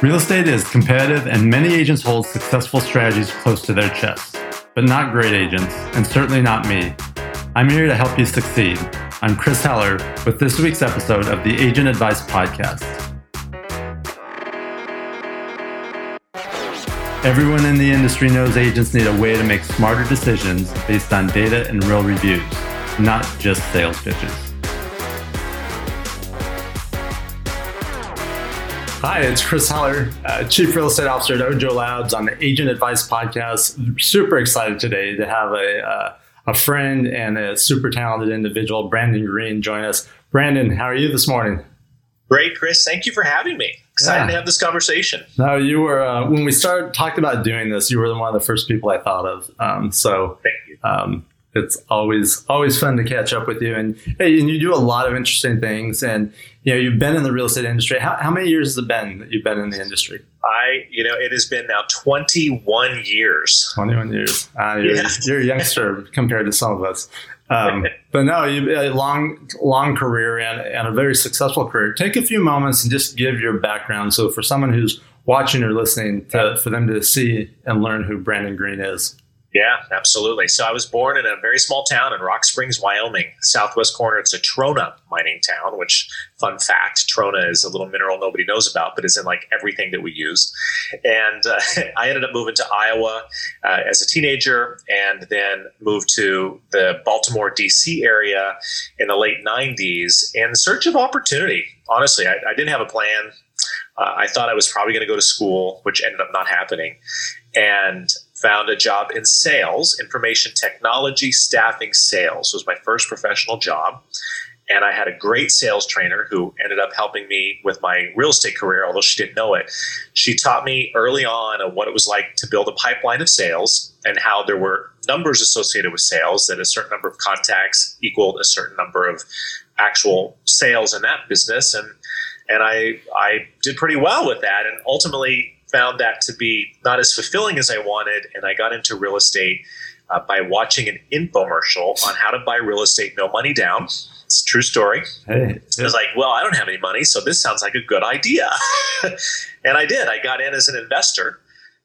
Real estate is competitive, and many agents hold successful strategies close to their chest, but not great agents, and certainly not me. I'm here to help you succeed. I'm Chris Heller with this week's episode of the Agent Advice Podcast. Everyone in the industry knows agents need a way to make smarter decisions based on data and real reviews, not just sales pitches. Hi, it's Chris Heller, uh, Chief Real Estate Officer at Ojo Labs on the Agent Advice Podcast. Super excited today to have a, uh, a friend and a super talented individual, Brandon Green, join us. Brandon, how are you this morning? Great, Chris. Thank you for having me. Excited yeah. to have this conversation. No, you were uh, when we started talking about doing this. You were one of the first people I thought of. Um, so, thank you. Um, it's always always fun to catch up with you. And hey and you do a lot of interesting things. And you know you've been in the real estate industry. How, how many years has it been that you've been in the industry? I you know it has been now 21 years. 21 years. Uh, you're, yeah. you're a youngster compared to some of us. Um, but no you a long long career and, and a very successful career. Take a few moments and just give your background. So for someone who's watching or listening to, for them to see and learn who brandon green is yeah, absolutely. So I was born in a very small town in Rock Springs, Wyoming, southwest corner. It's a Trona mining town, which, fun fact, Trona is a little mineral nobody knows about, but is in like everything that we use. And uh, I ended up moving to Iowa uh, as a teenager and then moved to the Baltimore, D.C. area in the late 90s in search of opportunity. Honestly, I, I didn't have a plan. Uh, I thought I was probably going to go to school, which ended up not happening. And found a job in sales, information technology, staffing sales was my first professional job. And I had a great sales trainer who ended up helping me with my real estate career, although she didn't know it. She taught me early on what it was like to build a pipeline of sales and how there were numbers associated with sales, that a certain number of contacts equaled a certain number of actual sales in that business. And and I I did pretty well with that. And ultimately found that to be not as fulfilling as I wanted, and I got into real estate uh, by watching an infomercial on how to buy real estate, no money down. It's a true story. Hey, I was like, well, I don't have any money, so this sounds like a good idea. and I did. I got in as an investor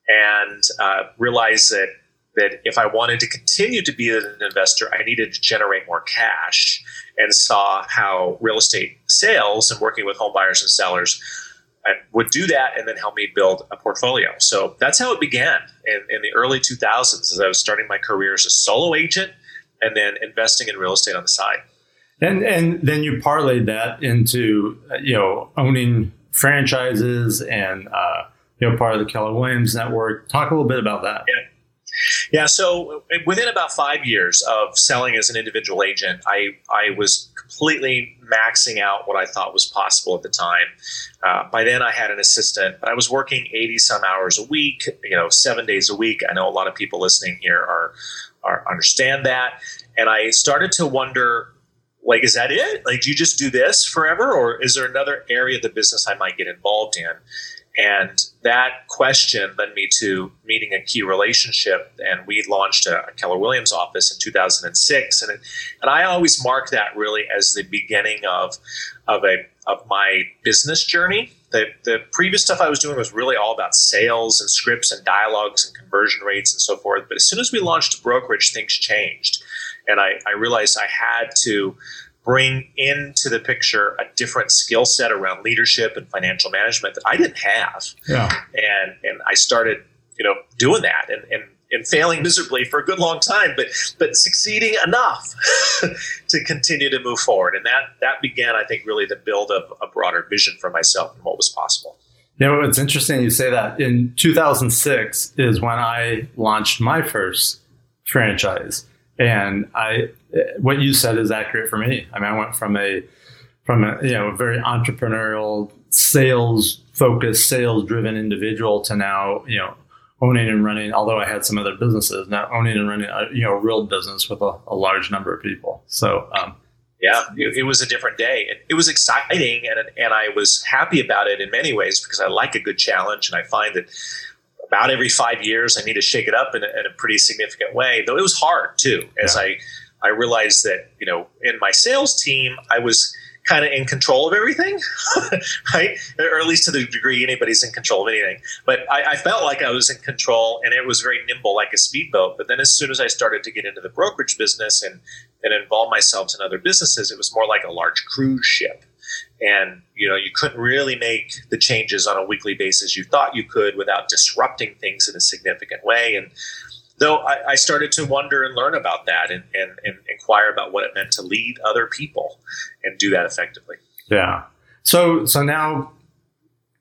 and uh, realized that that if I wanted to continue to be an investor, I needed to generate more cash and saw how real estate sales and working with home buyers and sellers would do that and then help me build a portfolio. So that's how it began in, in the early 2000s as I was starting my career as a solo agent and then investing in real estate on the side. And, and then you parlayed that into, you know, owning franchises and, uh, you know, part of the Keller Williams network. Talk a little bit about that. Yeah. Yeah, so within about five years of selling as an individual agent, I, I was completely maxing out what I thought was possible at the time. Uh, by then, I had an assistant, but I was working 80 some hours a week, you know, seven days a week. I know a lot of people listening here are, are understand that. And I started to wonder like is that it like do you just do this forever or is there another area of the business i might get involved in and that question led me to meeting a key relationship. And we launched a, Keller Williams office in 2006. And, it, and I always mark that really as the beginning of, of, a, of my business journey. The, the previous stuff I was doing was really all about sales and scripts and dialogues and conversion rates and so forth. But as soon as we launched brokerage, things changed. And I, I realized I had to bring into the picture a different skill set around leadership and financial management that I didn't have. Yeah. And and I started, you know, doing that and, and and failing miserably for a good long time, but but succeeding enough to continue to move forward. And that that began, I think, really the build of a broader vision for myself and what was possible. You know, it's interesting you say that. In 2006 is when I launched my first franchise. And I, what you said is accurate for me. I mean, I went from a, from a, you know, very entrepreneurial, sales focused, sales driven individual to now, you know, owning and running, although I had some other businesses, now owning and running, a, you know, a real business with a, a large number of people. So, um, yeah, it, it, was a different day. It, it was exciting, and and I was happy about it in many ways because I like a good challenge, and I find that about every five years, I need to shake it up in a, in a pretty significant way. Though it was hard too, as yeah. I I realized that you know in my sales team, I was kind of in control of everything, right? Or at least to the degree anybody's in control of anything. But I, I, felt like I was in control and it was very nimble like a speedboat. But then as soon as I started to get into the brokerage business and, and involve myself in other businesses, it was more like a large cruise ship. And you know, you couldn't really make the changes on a weekly basis you thought you could without disrupting things in a significant way. And though I, I, started to wonder and learn about that and, and, and, inquire about what it meant to lead other people and do that effectively. Yeah. So so now,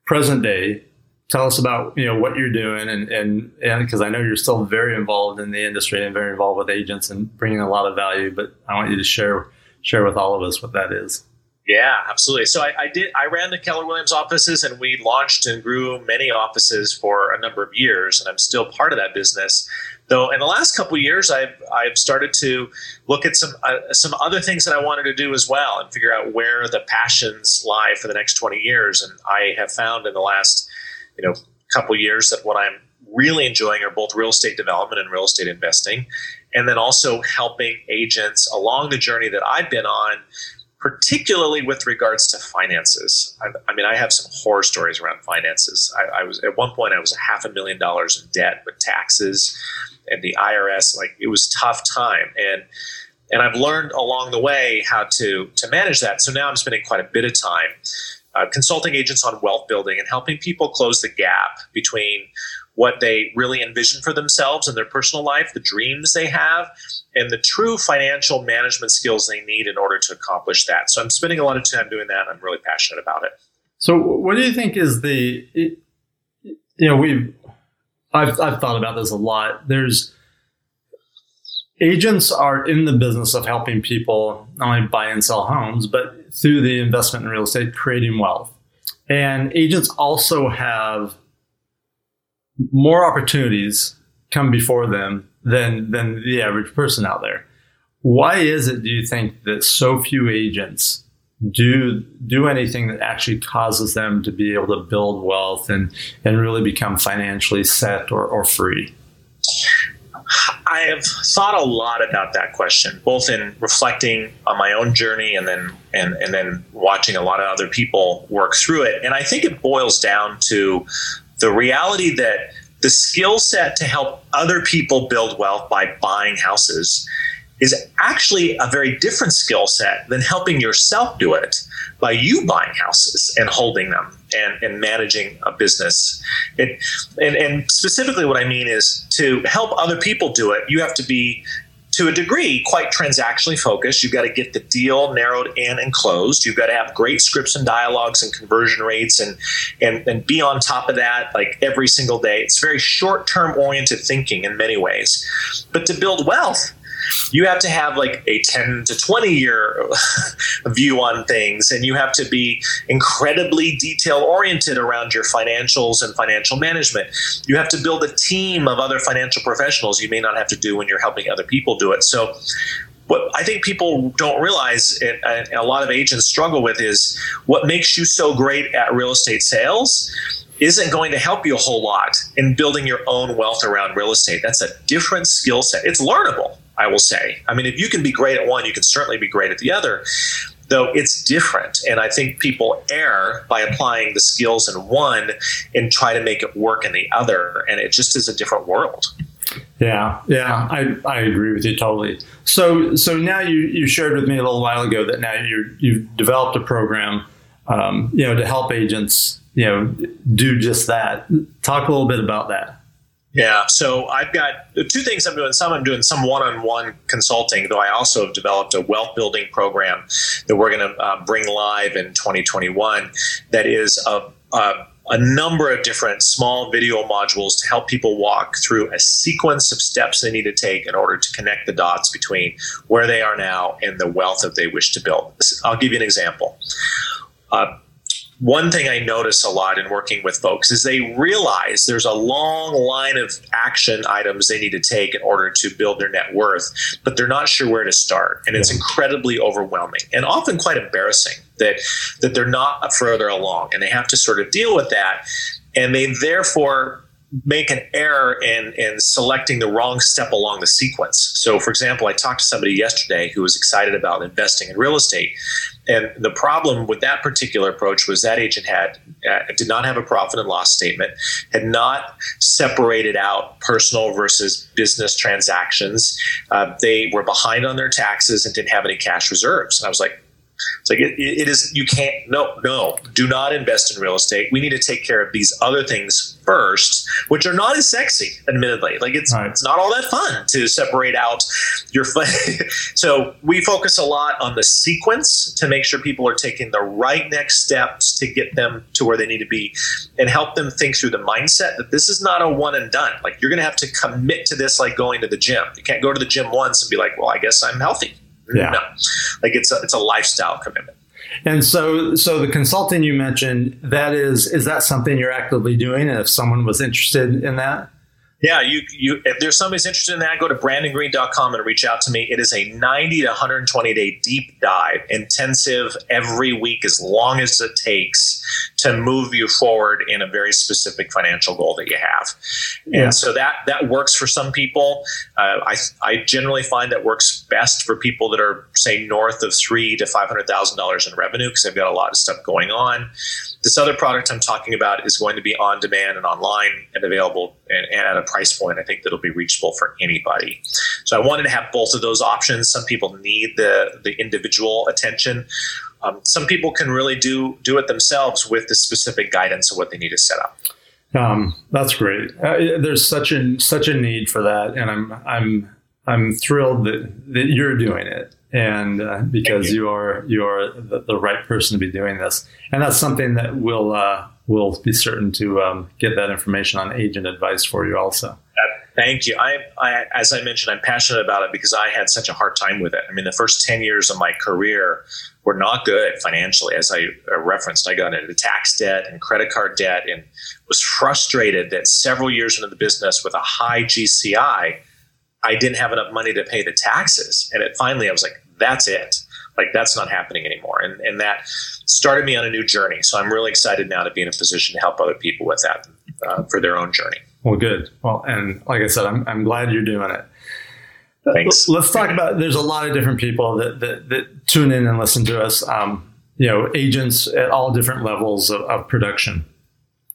present day, tell us about you know what you're doing and and because I know you're still very involved in the industry and very involved with agents and bringing a lot of value. But I want you to share share with all of us what that is. Yeah, absolutely. So I, I, did. I ran the Keller Williams offices, and we launched and grew many offices for a number of years, and I'm still part of that business. Though in the last couple years, I've I've started to look at some uh, some other things that I wanted to do as well, and figure out where the passions lie for the next 20 years. And I have found in the last you know couple years that what I'm really enjoying are both real estate development and real estate investing, and then also helping agents along the journey that I've been on particularly with regards to finances. I, I, mean, I have some horror stories around finances. I, I, was at one point I was a half a million dollars in debt with taxes and the IRS. Like it was tough time, and and I've learned along the way how to to manage that. So now I'm spending quite a bit of time uh, consulting agents on wealth building and helping people close the gap between what they really envision for themselves in their personal life, the dreams they have, and the true financial management skills they need in order to accomplish that. So I'm spending a lot of time doing that. I'm really passionate about it. So what do you think is the, you know, we've, I've, I've thought about this a lot. There's, agents are in the business of helping people not only buy and sell homes, but through the investment in real estate, creating wealth. And agents also have more opportunities come before them than than the average person out there. Why is it, do you think, that so few agents do do anything that actually causes them to be able to build wealth and and really become financially set or, or free? I have thought a lot about that question, both in reflecting on my own journey and then and, and then watching a lot of other people work through it. And I think it boils down to the reality that the skill set to help other people build wealth by buying houses is actually a very different skill set than helping yourself do it by you buying houses and holding them and, and managing a business. It, and, and specifically, what I mean is to help other people do it, you have to be to a degree, quite transactionally focused. You've got to get the deal narrowed in and closed. You've got to have great scripts and dialogues and conversion rates and, and, and be on top of that like every single day. It's very short term oriented thinking in many ways. But to build wealth, you have to have like a 10 to 20 year view on things and you have to be incredibly detail oriented around your financials and financial management you have to build a team of other financial professionals you may not have to do when you're helping other people do it so what I think people don't realize, and a lot of agents struggle with, is what makes you so great at real estate sales isn't going to help you a whole lot in building your own wealth around real estate. That's a different skill set. It's learnable. I will say. I mean, if you can be great at one, you can certainly be great at the other, though it's different. And I think people err by applying the skills in one and try to make it work in the other. And it just is a different world. Yeah, yeah, I, I agree with you totally. So so now you, you shared with me a little while ago that now you you've developed a program, um, you know, to help agents, you know, do just that. Talk a little bit about that. Yeah, so I've got two things I'm doing. Some I'm doing some one-on-one consulting, though I also have developed a wealth building program that we're going to uh, bring live in 2021. That is a, a a number of different small video modules to help people walk through a sequence of steps they need to take in order to connect the dots between where they are now and the wealth that they wish to build. I'll give you an example. Uh, one thing I notice a lot in working with folks is they realize there's a long line of action items they need to take in order to build their net worth, but they're not sure where to start. And it's incredibly overwhelming and often quite embarrassing that, that they're not further along and they have to sort of deal with that. And they therefore make an error in, in selecting the wrong step along the sequence. So, for example, I talked to somebody yesterday who was excited about investing in real estate, And the problem with that particular approach was that agent had uh, did not have a profit and loss statement, had not separated out personal versus business transactions. Uh, they were behind on their taxes and didn't have any cash reserves. And I was like, it's like it, it is. You can't. No, no. Do not invest in real estate. We need to take care of these other things first, which are not as sexy, admittedly. Like it's right. it's not all that fun to separate out your. so we focus a lot on the sequence to make sure people are taking the right next steps to get them to where they need to be, and help them think through the mindset that this is not a one and done. Like you're going to have to commit to this, like going to the gym. You can't go to the gym once and be like, well, I guess I'm healthy yeah. No. Like it's a, it's a lifestyle commitment. And so, so the consulting you mentioned, that is, is that something you're actively doing? And if someone was interested in that? Yeah, you, you if there's somebody's interested in that, go to brandongreen.com and reach out to me. It is a 90 to 120 day deep dive, intensive every week, as long as it takes to move you forward in a very specific financial goal that you have. Yeah. And so that that works for some people. Uh, I I generally find that works best for people that are say north of three to five hundred thousand dollars in revenue because they've got a lot of stuff going on. This other product I'm talking about is going to be on demand and online and available and, and, at a price point I think that'll be reachable for anybody. So I wanted to have both of those options. Some people need the the individual attention. Um, some people can really do do it themselves with the specific guidance of what they need to set up. Um, that's great. Uh, there's such a such a need for that, and I'm I'm I'm thrilled that, that you're doing it and uh, because you. you. are you are the, the, right person to be doing this, and that's something that we'll uh, we'll be certain to um, get that information on agent advice for you also. Uh, thank you. I, I, as I mentioned, I'm passionate about it because I had such a hard time with it. I mean, the first ten years of my career were not good financially. As I referenced, I got into tax debt and credit card debt, and was frustrated that several years into the business with a high GCI. I didn't have enough money to pay the taxes. And it finally, I was like, that's it. Like that's not happening anymore. And, and that started me on a new journey. So I'm really excited now to be in a position to help other people with that uh, for their own journey. Well, good. Well, and like I said, I'm, I'm glad you're doing it. Thanks. Let's talk about. There's a lot of different people that that, that tune in and listen to us. Um, you know, agents at all different levels of, of production.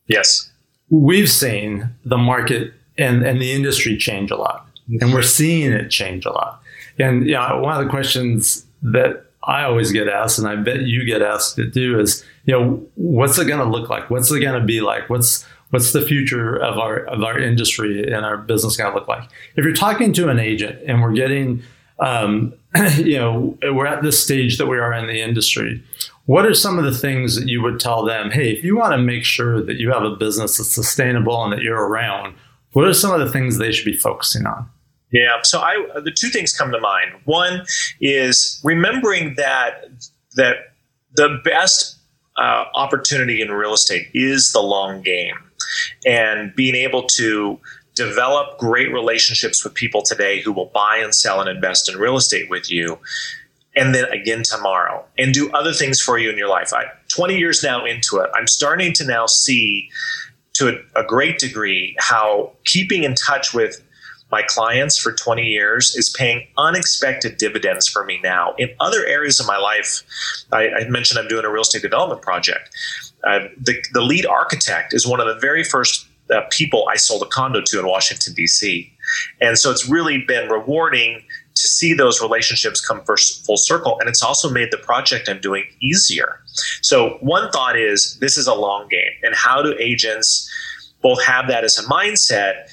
Yes, we've seen the market and and the industry change a lot, and we're seeing it change a lot. And you know, one of the questions that I always get asked, and I bet you get asked to do, is you know, what's it going to look like? What's it going to be like? What's what's the future of our of our industry and our business going to look like? If you're talking to an agent and we're getting, um, you know, we're at this stage that we are in the industry. What are some of the things that you would tell them? Hey, if you want to make sure that you have a business that's sustainable and that you're around, what are some of the things they should be focusing on? Yeah. So I the two things come to mind. One is remembering that that the best uh, opportunity in real estate is the long game, and being able to develop great relationships with people today who will buy and sell and invest in real estate with you and then again tomorrow and do other things for you in your life. I 20 years now into it, I'm starting to now see to a, a great degree how keeping in touch with my clients for 20 years is paying unexpected dividends for me now. In other areas of my life, I, I mentioned I'm doing a real estate development project. Uh, the, the lead architect is one of the very first uh, people I sold a condo to in Washington, D.C. And so it's really been rewarding to see those relationships come first, full circle. And it's also made the project I'm doing easier. So, one thought is this is a long game. And how do agents both have that as a mindset?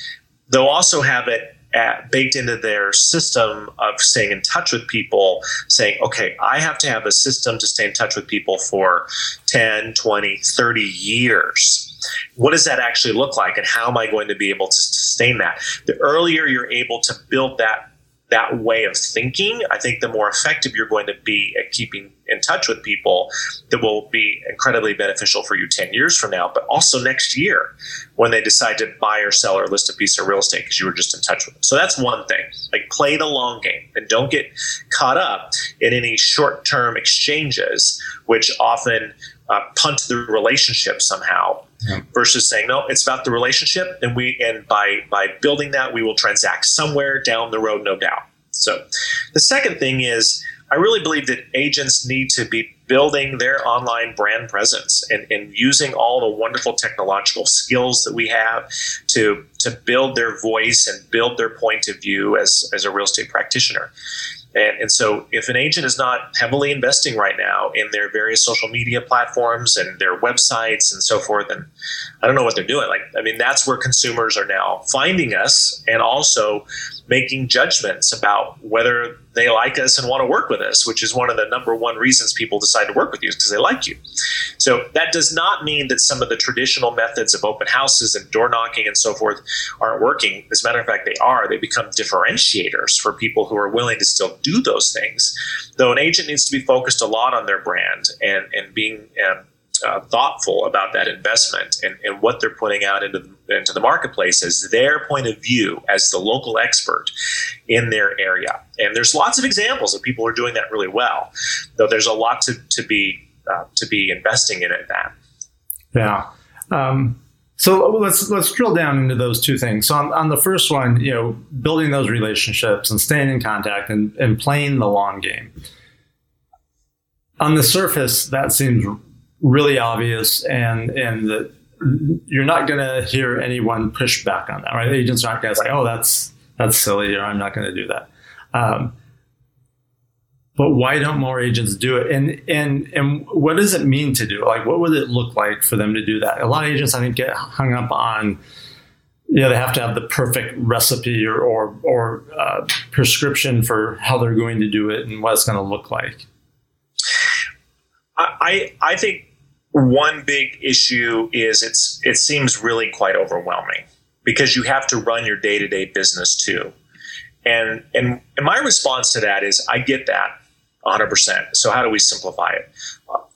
they'll also have it at, baked into their system of staying in touch with people, saying, okay, I have to have a system to stay in touch with people for 10, 20, 30 years. What does that actually look like, and how am I going to be able to sustain that? The earlier you're able to build that that way of thinking, I think the more effective you're going to be at keeping in touch with people that will be incredibly beneficial for you 10 years from now, but also next year when they decide to buy or sell or list a piece of real estate because you were just in touch with them. So that's one thing. Like play the long game and don't get caught up in any short term exchanges, which often uh, punt the relationship somehow yeah. versus saying no it's about the relationship and we and by by building that we will transact somewhere down the road no doubt so the second thing is i I really believe that agents need to be building their online brand presence and, and using all the wonderful technological skills that we have to to build their voice and build their point of view as, as a real estate practitioner. And, and so, if an agent is not heavily investing right now in their various social media platforms and their websites and so forth, then I don't know what they're doing. Like, I mean, that's where consumers are now finding us and also making judgments about whether they like us and want to work with us, which is one of the number one reasons people decide to work with you is because they like you. So that does not mean that some of the traditional methods of open houses and door knocking and so forth aren't working. As a matter of fact, they are. They become differentiators for people who are willing to still do those things. Though an agent needs to be focused a lot on their brand and, and being um, uh, thoughtful about that investment and, and, what they're putting out into the, into the marketplace as their point of view as the local expert in their area. And there's lots of examples of people who are doing that really well, though there's a lot to, to be uh, to be investing in it. That yeah. Um, so let's let's drill down into those two things. So on, on, the first one, you know, building those relationships and staying in contact and, and playing the long game. On the surface, that seems really obvious and and that you're not going to hear anyone push back on that, right? Agents aren't going to say, "Oh, that's that's silly," or "I'm not going to do that." Um, but why don't more agents do it? And and and what does it mean to do it? Like, what would it look like for them to do that? A lot of agents, I think, get hung up on, you know, they have to have the perfect recipe or or, or uh, prescription for how they're going to do it and what it's going to look like. I I think one big issue is it's it seems really quite overwhelming because you have to run your day to day business too, and and and my response to that is I get that 100. percent So how do we simplify it?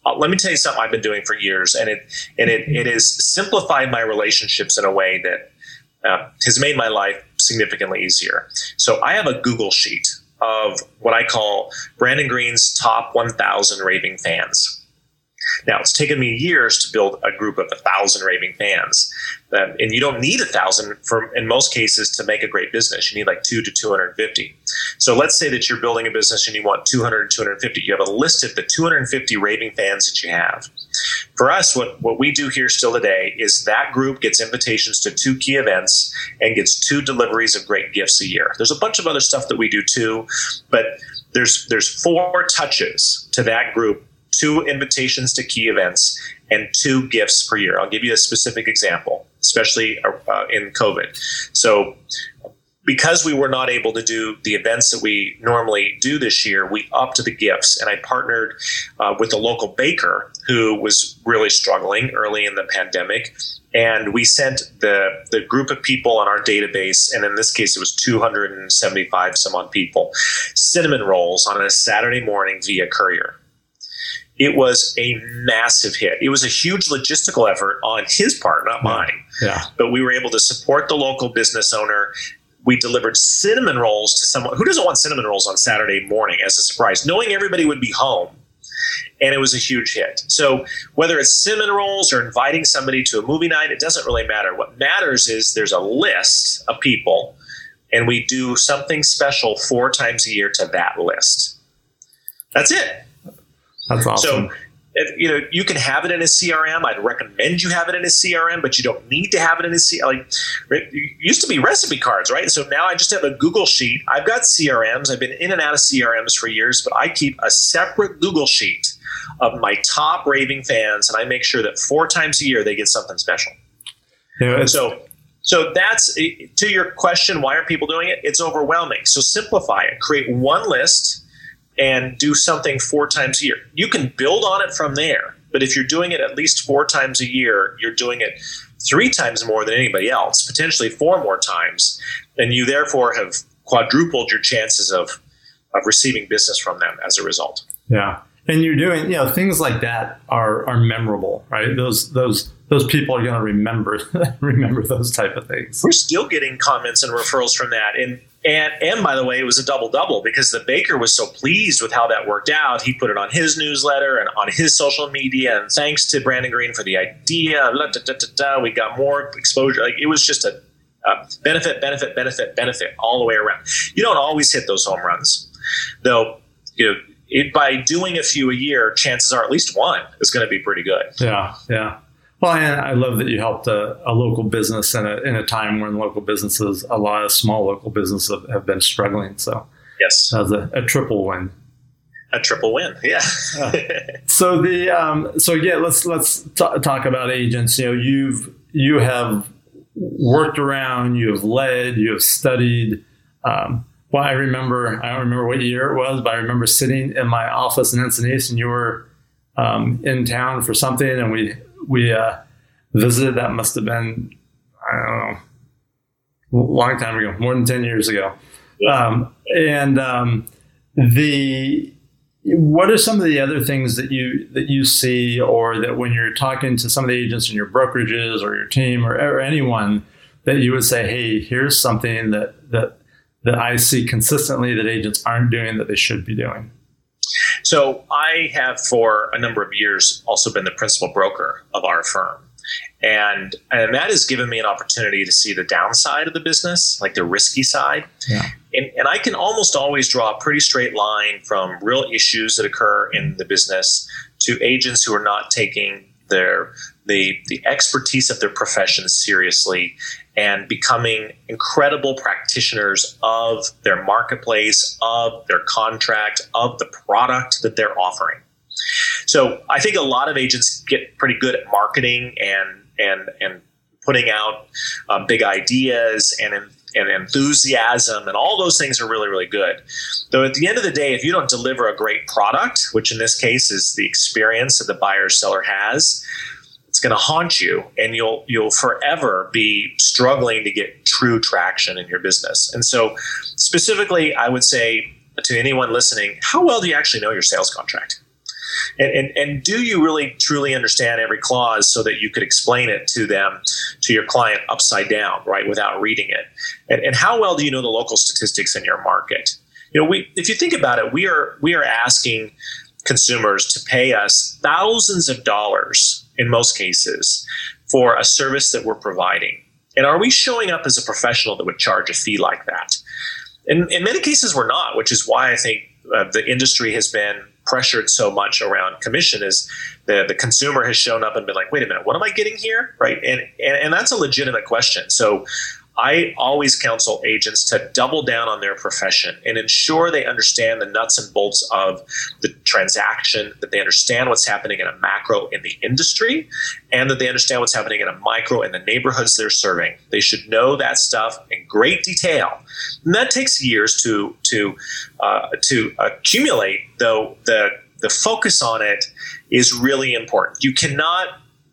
Uh, let me tell you something I've been doing for years, and it and it it has simplified my relationships in a way that uh, has made my life significantly easier. So I have a Google sheet of what I call Brandon Green's top 1,000 raving fans. Now, it's taken me years to build a group of a thousand raving fans. Um, and you don't need a thousand for, in most cases, to make a great business. You need like two to 250. So let's say that you're building a business and you want 200 250. You have a list of the 250 raving fans that you have. For us, what, what we do here still today is that group gets invitations to two key events and gets two deliveries of great gifts a year. There's a bunch of other stuff that we do too, but there's there's four touches to that group two invitations to key events, and two gifts per year. I'll give you a specific example, especially uh, in COVID. So, because we were not able to do the events that we normally do this year, we upped the gifts. And I partnered uh, with a local baker who was really struggling early in the pandemic. And we sent the, the group of people on our database, and in this case, it was 275 some odd people, cinnamon rolls on a Saturday morning via courier it was a massive hit. It was a huge logistical effort on his part, not mine. Yeah. But we were able to support the local business owner. We delivered cinnamon rolls to someone who doesn't want cinnamon rolls on Saturday morning as a surprise, knowing everybody would be home. And it was a huge hit. So, whether it's cinnamon rolls or inviting somebody to a movie night, it doesn't really matter. What matters is there's a list of people, and we do something special four times a year to that list. That's it. That's awesome. So, you know, you can have it in a CRM. I'd recommend you have it in a CRM, but you don't need to have it in a CRM. Like, it used to be recipe cards, right? So now I just have a Google sheet. I've got CRMs. I've been in and out of CRMs for years, but I keep a separate Google sheet of my top raving fans, and I make sure that four times a year they get something special. Yeah, so so that's eh, to your question. Why are people doing it? It's overwhelming. So simplify it. Create one list and do something four times a year. You can build on it from there, but if you're doing it at least four times a year, you're doing it three times more than anybody else, potentially four more times, and you therefore have quadrupled your chances of of receiving business from them as a result. Yeah. And you're doing, you know, things like that are are memorable, right? Those those those people are going to remember remember those type of things. We're still getting comments and referrals from that, and and and by the way, it was a double double because the baker was so pleased with how that worked out. He put it on his newsletter and on his social media. And thanks to Brandon Green for the idea. Da, da, da, we got more exposure. Like it was just a, a benefit, benefit, benefit, benefit all the way around. You don't always hit those home runs, though. You know, it, by doing a few a year, chances are at least one is going to be pretty good. Yeah, yeah. Well, and I love that you helped a, a, local business in a, in a time when local businesses, a lot of small local businesses have, have been struggling. So yes, that was a, a triple win. A triple win, yeah. uh, so the um, so yeah, let's let's t- talk about agents. You know, you've you have worked around, you have led, you have studied. Um, well, I remember I don't remember what year it was, but I remember sitting in my office in Encinitas, and you were um, in town for something, and we we uh, visited. That must have been I don't know, a long time ago, more than ten years ago. Yeah. Um, and um, the what are some of the other things that you that you see, or that when you're talking to some of the agents in your brokerages or your team or, or anyone that you would say, "Hey, here's something that that that I see consistently that agents aren't doing that they should be doing." So I have for a number of years also been the principal broker of our firm. And, and that has given me an opportunity to see the downside of the business, like the risky side. Yeah. And, and I can almost always draw a pretty straight line from real issues that occur in the business to agents who are not taking their the the expertise of their profession seriously and becoming incredible practitioners of their marketplace, of their contract, of the product that they're offering. So I think a lot of agents get pretty good at marketing and and and putting out um, big ideas and and enthusiasm and all those things are really really good though at the end of the day if you don't deliver a great product which in this case is the experience that the buyer seller has it's going to haunt you and you'll you'll forever be struggling to get true traction in your business. And so specifically i would say to anyone listening how well do you actually know your sales contract? And, and, and do you really truly understand every clause so that you could explain it to them to your client upside down right without reading it? And, and how well do you know the local statistics in your market? You know we if you think about it we are we are asking consumers to pay us thousands of dollars in most cases for a service that we're providing. And are we showing up as a professional that would charge a fee like that? In, in many cases, we're not, which is why I think uh, the industry has been pressured so much around commission is the, the consumer has shown up and been like, wait a minute, what am I getting here? Right. And, and, and that's a legitimate question. So I always counsel agents to double down on their profession and ensure they understand the nuts and bolts of the transaction, that they understand what's happening in a macro in the industry, and that they understand what's happening in a micro in the neighborhoods they're serving. They should know that stuff in great detail. And that takes years to to uh, to accumulate, though the the focus on it is really important. You cannot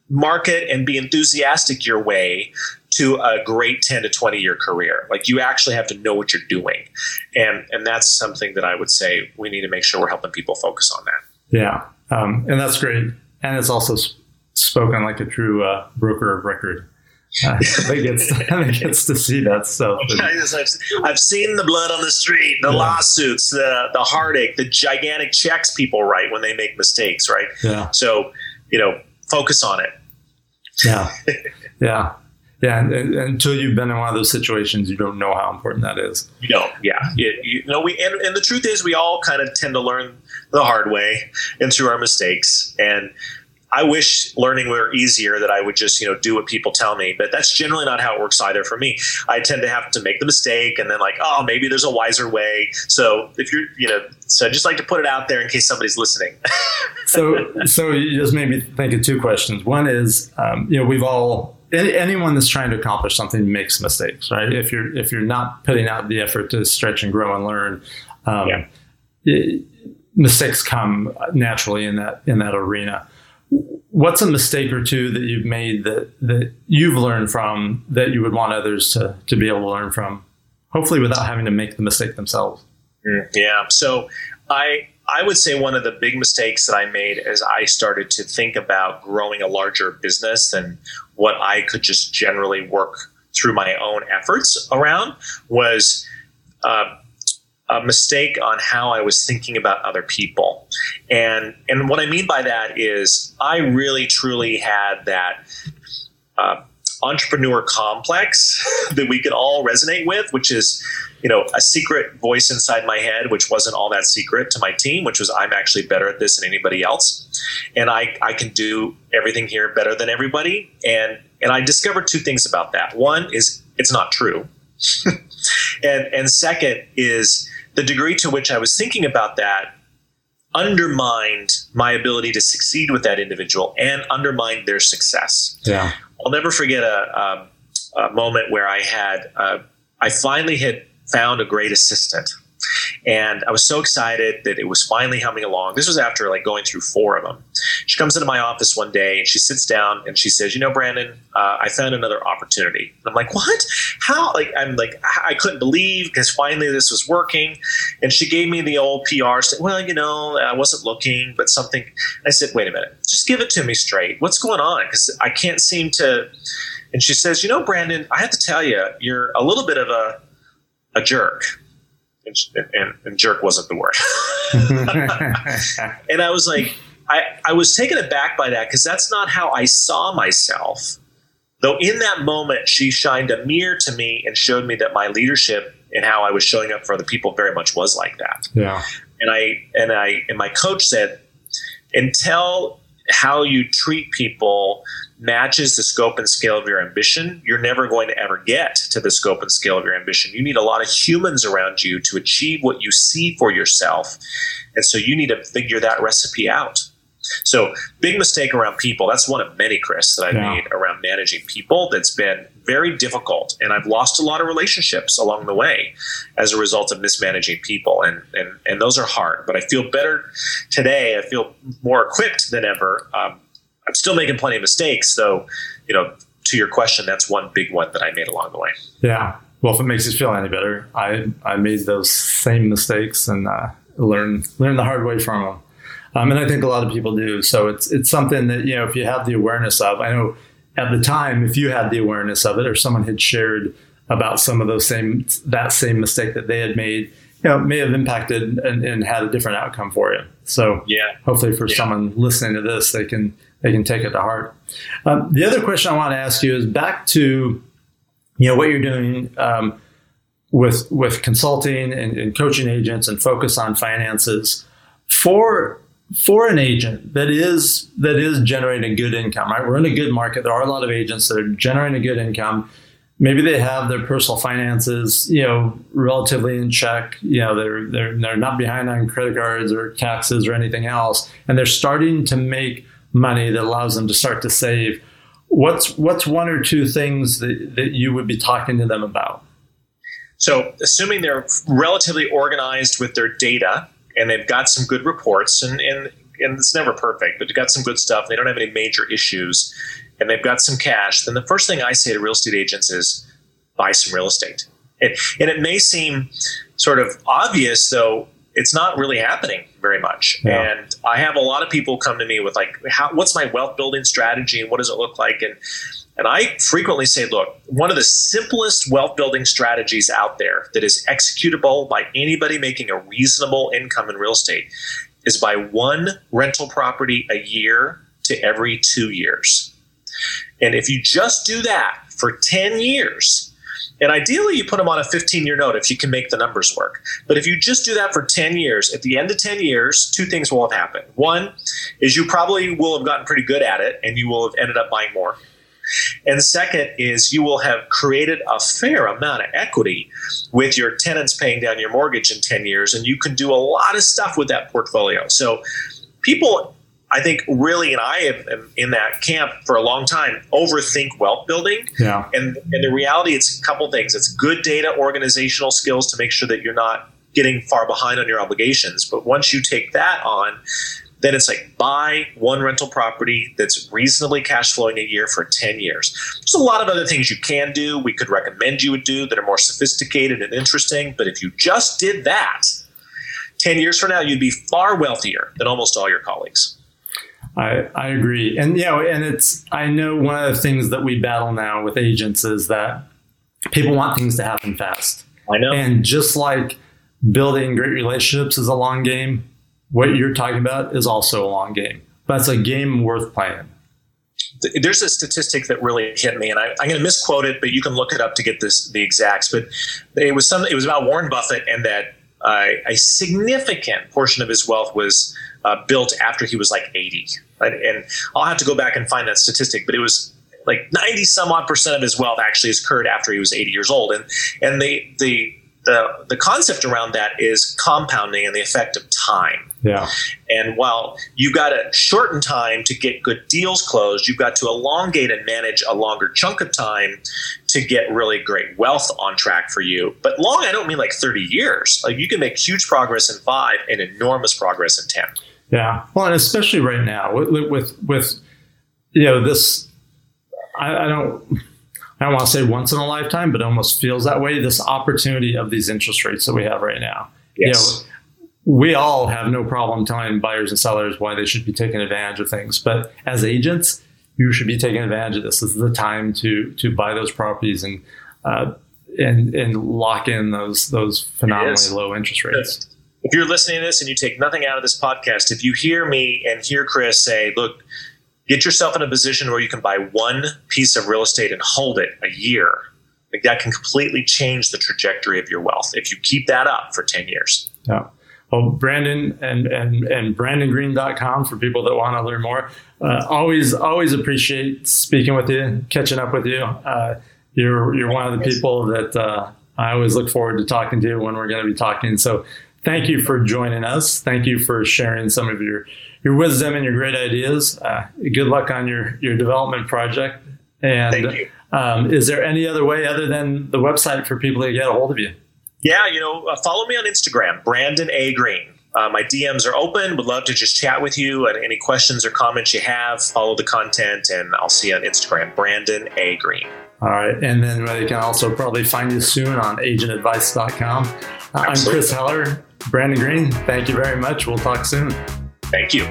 market and be enthusiastic your way to a great 10 to 20 year career. Like you actually have to know what you're doing. And, and that's something that I would say we need to make sure we're helping people focus on that. Yeah. Um, and that's great. And it's also sp- spoken like a true uh, broker of record. Uh, they gets to, gets to see that stuff. I've, I've seen the blood on the street, the yeah. lawsuits, the the heartache, the gigantic checks people write when they make mistakes. Right. Yeah. So you know, focus on it. Yeah. Yeah. Yeah, until you've been in one of those situations, you don't know how important that is. You don't. Yeah, you, you know we and, and the truth is, we all kind of tend to learn the hard way and through our mistakes. And I wish learning were easier that I would just, you know, do what people tell me, but that's generally not how it works either for me. I tend to have to make the mistake and then like, oh, maybe there's a wiser way. So if you're, you know, so I just like to put it out there in case somebody's listening. so, so you just made me think of two questions. One is, um, you know, we've all anyone that's trying to accomplish something makes mistakes, right? If you're if you're not putting out the effort to stretch and grow and learn, um, yeah. it, mistakes come naturally in that in that arena. What's a mistake or two that you've made that that you've learned from that you would want others to to be able to learn from, hopefully without having to make the mistake themselves? Mm, yeah. So I I would say one of the big mistakes that I made as I started to think about growing a larger business and what I could just generally work through my own efforts around was uh, a mistake on how I was thinking about other people. And and what I mean by that is I really truly had that uh, entrepreneur complex that we could all resonate with, which is, you know, a secret voice inside my head, which wasn't all that secret to my team, which was I'm actually better at this than anybody else. And I, I can do everything here better than everybody. And and I discovered two things about that. One is it's not true. and and second is the degree to which I was thinking about that undermined my ability to succeed with that individual and undermined their success. Yeah. I'll never forget a, a, a moment where I had, uh, I finally had found a great assistant. And I was so excited that it was finally humming along. This was after like going through four of them. She comes into my office one day and she sits down and she says, "You know, Brandon, uh, I found another opportunity." And I'm like, "What? How?" Like I'm like I couldn't believe because finally this was working. And she gave me the old PR. Said, "Well, you know, I wasn't looking, but something." I said, "Wait a minute, just give it to me straight. What's going on? Because I can't seem to." And she says, "You know, Brandon, I have to tell you, you're a little bit of a a jerk." And, and, and jerk wasn't the word. and I was like, I, I was taken aback by that because that's not how I saw myself. Though in that moment, she shined a mirror to me and showed me that my leadership and how I was showing up for other people very much was like that. Yeah. And I and I and my coach said, until how you treat people matches the scope and scale of your ambition, you're never going to ever get to the scope and scale of your ambition. You need a lot of humans around you to achieve what you see for yourself. And so you need to figure that recipe out. So, big mistake around people. That's one of many, Chris, that I've yeah. made around managing people that's been very difficult. And I've lost a lot of relationships along the way as a result of mismanaging people. And, and, and those are hard. But I feel better today. I feel more equipped than ever. Um, I'm still making plenty of mistakes. So, you know, to your question, that's one big one that I made along the way. Yeah. Well, if it makes you feel any better, I, I made those same mistakes and uh, learn learn the hard way from them. Um, and I think a lot of people do. So it's it's something that you know if you have the awareness of. I know at the time, if you had the awareness of it, or someone had shared about some of those same that same mistake that they had made, you know, may have impacted and, and had a different outcome for you. So yeah, hopefully for yeah. someone listening to this, they can they can take it to heart. Um, the other question I want to ask you is back to you know what you're doing um, with with consulting and, and coaching agents and focus on finances for for an agent that is that is generating good income. Right, we're in a good market. There are a lot of agents that are generating a good income. Maybe they have their personal finances, you know, relatively in check. You know, they're they're they're not behind on credit cards or taxes or anything else, and they're starting to make money that allows them to start to save. What's what's one or two things that, that you would be talking to them about? So, assuming they're relatively organized with their data and they've got some good reports, and, and, and it's never perfect, but they've got some good stuff, they don't have any major issues, and they've got some cash, then the first thing I say to real estate agents is buy some real estate. and and it may seem sort of obvious, though, it's not really happening very much. Yeah. And I have a lot of people come to me with like, how, what's my wealth building strategy and what does it look like? And and I frequently say, look, one of the simplest wealth building strategies out there that is executable by anybody making a reasonable income in real estate is buy one rental property a year to every two years. And if you just do that for 10 years, and ideally, you put them on a 15 year note if you can make the numbers work. But if you just do that for 10 years, at the end of 10 years, two things will have happened. One is you probably will have gotten pretty good at it and you will have ended up buying more. And second is you will have created a fair amount of equity with your tenants paying down your mortgage in 10 years, and you can do a lot of stuff with that portfolio. So people I think really, and I am in that camp for a long time, overthink wealth building. Yeah. And, and the reality, it's a couple things. It's good data organizational skills to make sure that you're not getting far behind on your obligations. But once you take that on, then it's like buy one rental property that's reasonably cash flowing a year for 10 years. There's a lot of other things you can do, we could recommend you would do that are more sophisticated and interesting. But if you just did that, 10 years from now, you'd be far wealthier than almost all your colleagues. I, I agree. And, you know, and it's, I know one of the things that we battle now with agents is that people want things to happen fast. I know. And just like building great relationships is a long game, what you're talking about is also a long game. But it's a game worth playing. there's a statistic that really hit me, and I, am going to misquote it, but you can look it up to get this the exacts. But it was some. It was about Warren Buffett, and that uh, a significant portion of his wealth was uh, built after he was like 80. Right? And I'll have to go back and find that statistic, but it was like 90 some odd percent of his wealth actually has occurred after he was 80 years old. And and the the the, the concept around that is compounding and the effect of time. Yeah. And while you've got to shorten time to get good deals closed, you've got to elongate and manage a longer chunk of time to get really great wealth on track for you. But long, I don't mean like 30 years. Like you can make huge progress in five and enormous progress in 10. Yeah. Well, and especially right now with, with, with you know, this, I, I don't, I don't want to say once in a lifetime, but almost feels that way. This opportunity of these interest rates that we have right now. Yes. You know, we all have no problem telling buyers and sellers why they should be taking advantage of things. But as agents, you should be taking advantage of this. This is the time to to buy those properties and uh, and and lock in those those phenomenally low interest rates. If you're listening to this and you take nothing out of this podcast, if you hear me and hear Chris say, "Look, get yourself in a position where you can buy one piece of real estate and hold it a year. Like that can completely change the trajectory of your wealth if you keep that up for 10 years. Yeah. Well, Brandon and, and, and BrandonGreen.com for people that want to learn more. Uh, always, always appreciate speaking with you, catching up with you. Uh, you're, you're one of the people that uh, I always look forward to talking to when we're going to be talking. So thank you for joining us. Thank you for sharing some of your your wisdom and your great ideas. Uh, good luck on your your development project. And um, is there any other way other than the website for people to get a hold of you? Yeah, you know, uh, follow me on Instagram, Brandon A Green. Uh, my DMs are open. Would love to just chat with you. And any questions or comments you have, follow the content, and I'll see you on Instagram, Brandon A Green. All right. And then they can also probably find you soon on agentadvice.com. Uh, I'm Chris Heller. Brandon Green, thank you very much. We'll talk soon. Thank you.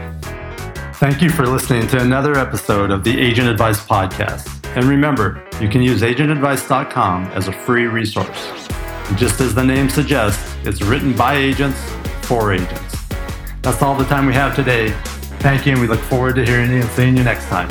Thank you for listening to another episode of the Agent Advice Podcast. And remember, you can use agentadvice.com as a free resource. Just as the name suggests, it's written by agents for agents. That's all the time we have today. Thank you, and we look forward to hearing you and seeing you next time.